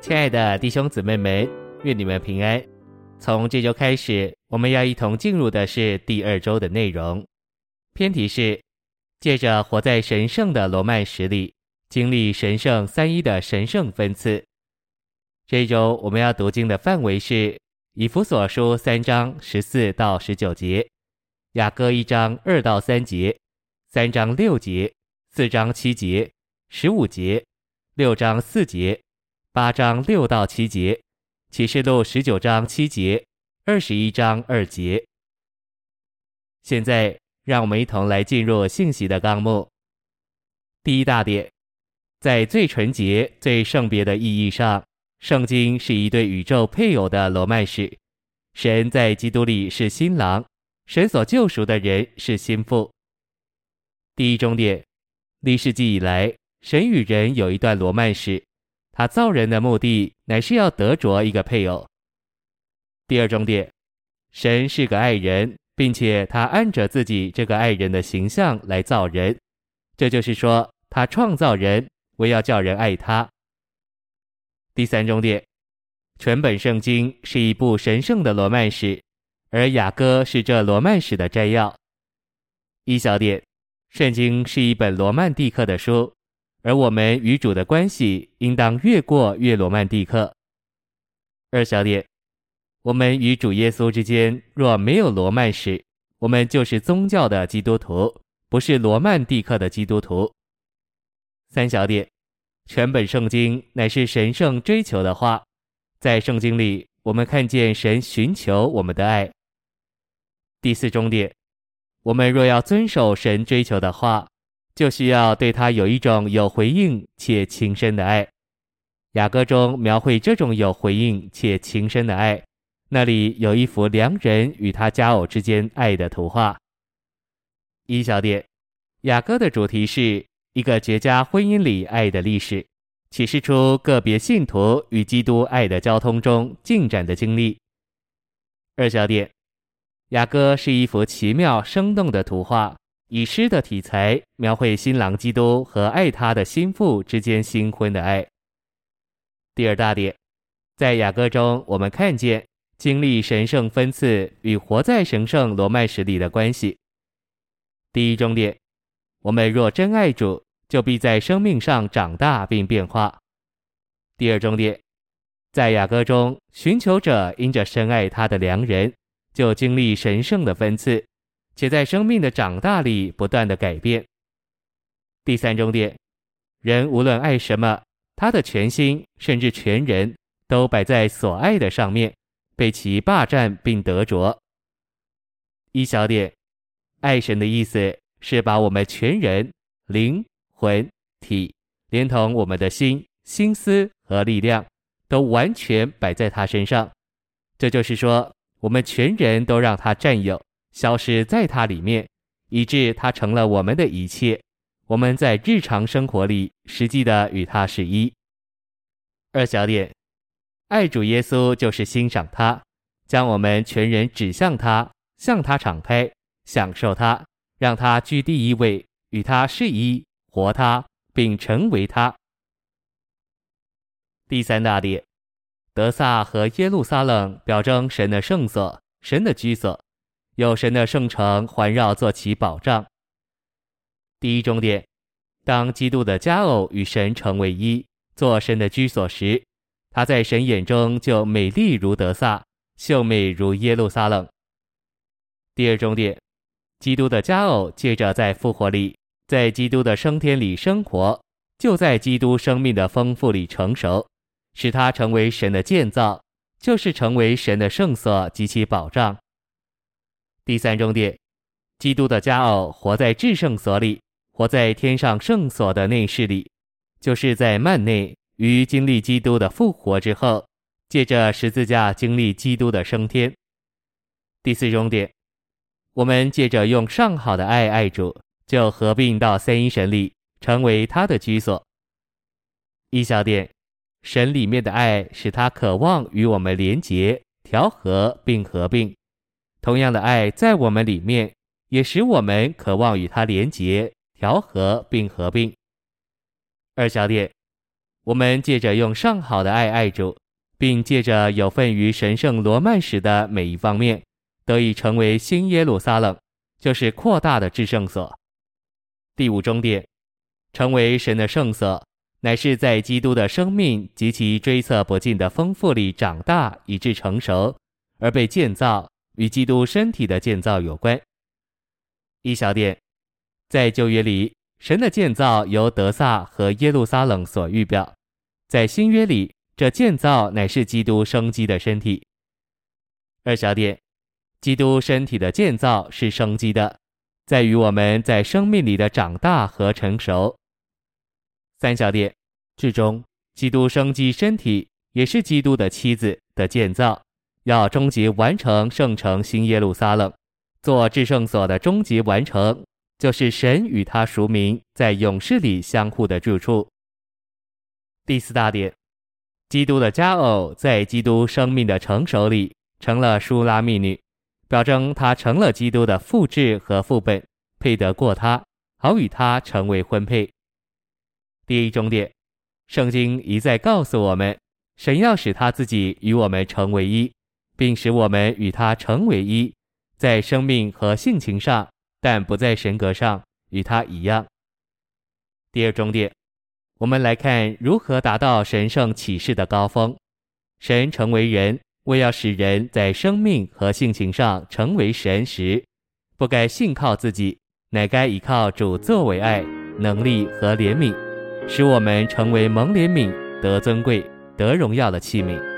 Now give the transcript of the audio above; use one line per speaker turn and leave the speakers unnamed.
亲爱的弟兄姊妹们，愿你们平安。从这周开始，我们要一同进入的是第二周的内容。篇题是借着活在神圣的罗曼史里，经历神圣三一的神圣分赐。这周我们要读经的范围是以弗所书三章十四到十九节，雅歌一章二到三节，三章六节，四章七节，十五节，六章四节，八章六到七节，启示录十九章七节，二十一章二节。现在，让我们一同来进入信息的纲目。第一大点，在最纯洁、最圣别的意义上。圣经是一对宇宙配偶的罗曼史，神在基督里是新郎，神所救赎的人是新妇。第一终点，历世纪以来，神与人有一段罗曼史，他造人的目的乃是要得着一个配偶。第二重点，神是个爱人，并且他按着自己这个爱人的形象来造人，这就是说，他创造人，为要叫人爱他。第三重点，全本圣经是一部神圣的罗曼史，而雅歌是这罗曼史的摘要。一小点，圣经是一本罗曼蒂克的书，而我们与主的关系应当越过越罗曼蒂克。二小点，我们与主耶稣之间若没有罗曼史，我们就是宗教的基督徒，不是罗曼蒂克的基督徒。三小点。全本圣经乃是神圣追求的话，在圣经里，我们看见神寻求我们的爱。第四重点，我们若要遵守神追求的话，就需要对他有一种有回应且情深的爱。雅歌中描绘这种有回应且情深的爱，那里有一幅良人与他佳偶之间爱的图画。一小点，雅歌的主题是。一个绝佳婚姻里爱的历史，启示出个别信徒与基督爱的交通中进展的经历。二小点，雅歌是一幅奇妙生动的图画，以诗的题材描绘新郎基督和爱他的心腹之间新婚的爱。第二大点，在雅歌中，我们看见经历神圣分赐与活在神圣罗曼史里的关系。第一重点，我们若真爱主。就必在生命上长大并变化。第二重点，在雅歌中，寻求者因着深爱他的良人，就经历神圣的分赐，且在生命的长大里不断的改变。第三重点，人无论爱什么，他的全心甚至全人都摆在所爱的上面，被其霸占并得着。一小点，爱神的意思是把我们全人灵。魂体，连同我们的心、心思和力量，都完全摆在他身上。这就是说，我们全人都让他占有，消失在他里面，以致他成了我们的一切。我们在日常生活里，实际的与他是一。二小点，爱主耶稣就是欣赏他，将我们全人指向他，向他敞开，享受他，让他居第一位，与他是一。活他，并成为他。第三大点，德撒和耶路撒冷表征神的圣所、神的居所，有神的圣城环绕做其保障。第一重点，当基督的佳偶与神成为一，做神的居所时，他在神眼中就美丽如德撒，秀美如耶路撒冷。第二重点，基督的佳偶借着在复活里。在基督的升天里生活，就在基督生命的丰富里成熟，使他成为神的建造，就是成为神的圣所及其保障。第三重点，基督的佳偶活在至圣所里，活在天上圣所的内室里，就是在幔内于经历基督的复活之后，借着十字架经历基督的升天。第四重点，我们借着用上好的爱爱主。就合并到三一神里，成为他的居所。一小点，神里面的爱使他渴望与我们连结、调和并合并。同样的爱在我们里面，也使我们渴望与他连结、调和并合并。二小点，我们借着用上好的爱爱主，并借着有份于神圣罗曼史的每一方面，得以成为新耶路撒冷，就是扩大的至圣所。第五终点，成为神的圣所，乃是在基督的生命及其追测不尽的丰富里长大，以致成熟，而被建造，与基督身体的建造有关。一小点，在旧约里，神的建造由德撒和耶路撒冷所预表；在新约里，这建造乃是基督生机的身体。二小点，基督身体的建造是生机的。在于我们在生命里的长大和成熟。三小点，至终，基督生机身体也是基督的妻子的建造，要终极完成圣城新耶路撒冷，做至圣所的终极完成，就是神与他赎民在永世里相互的住处。第四大点，基督的佳偶在基督生命的成熟里成了舒拉密女。表征他成了基督的复制和副本，配得过他，好与他成为婚配。第一重点，圣经一再告诉我们，神要使他自己与我们成为一，并使我们与他成为一，在生命和性情上，但不在神格上与他一样。第二重点，我们来看如何达到神圣启示的高峰，神成为人。为要使人在生命和性情上成为神时，不该信靠自己，乃该依靠主作为爱、能力和怜悯，使我们成为蒙怜悯、得尊贵、得荣耀的器皿。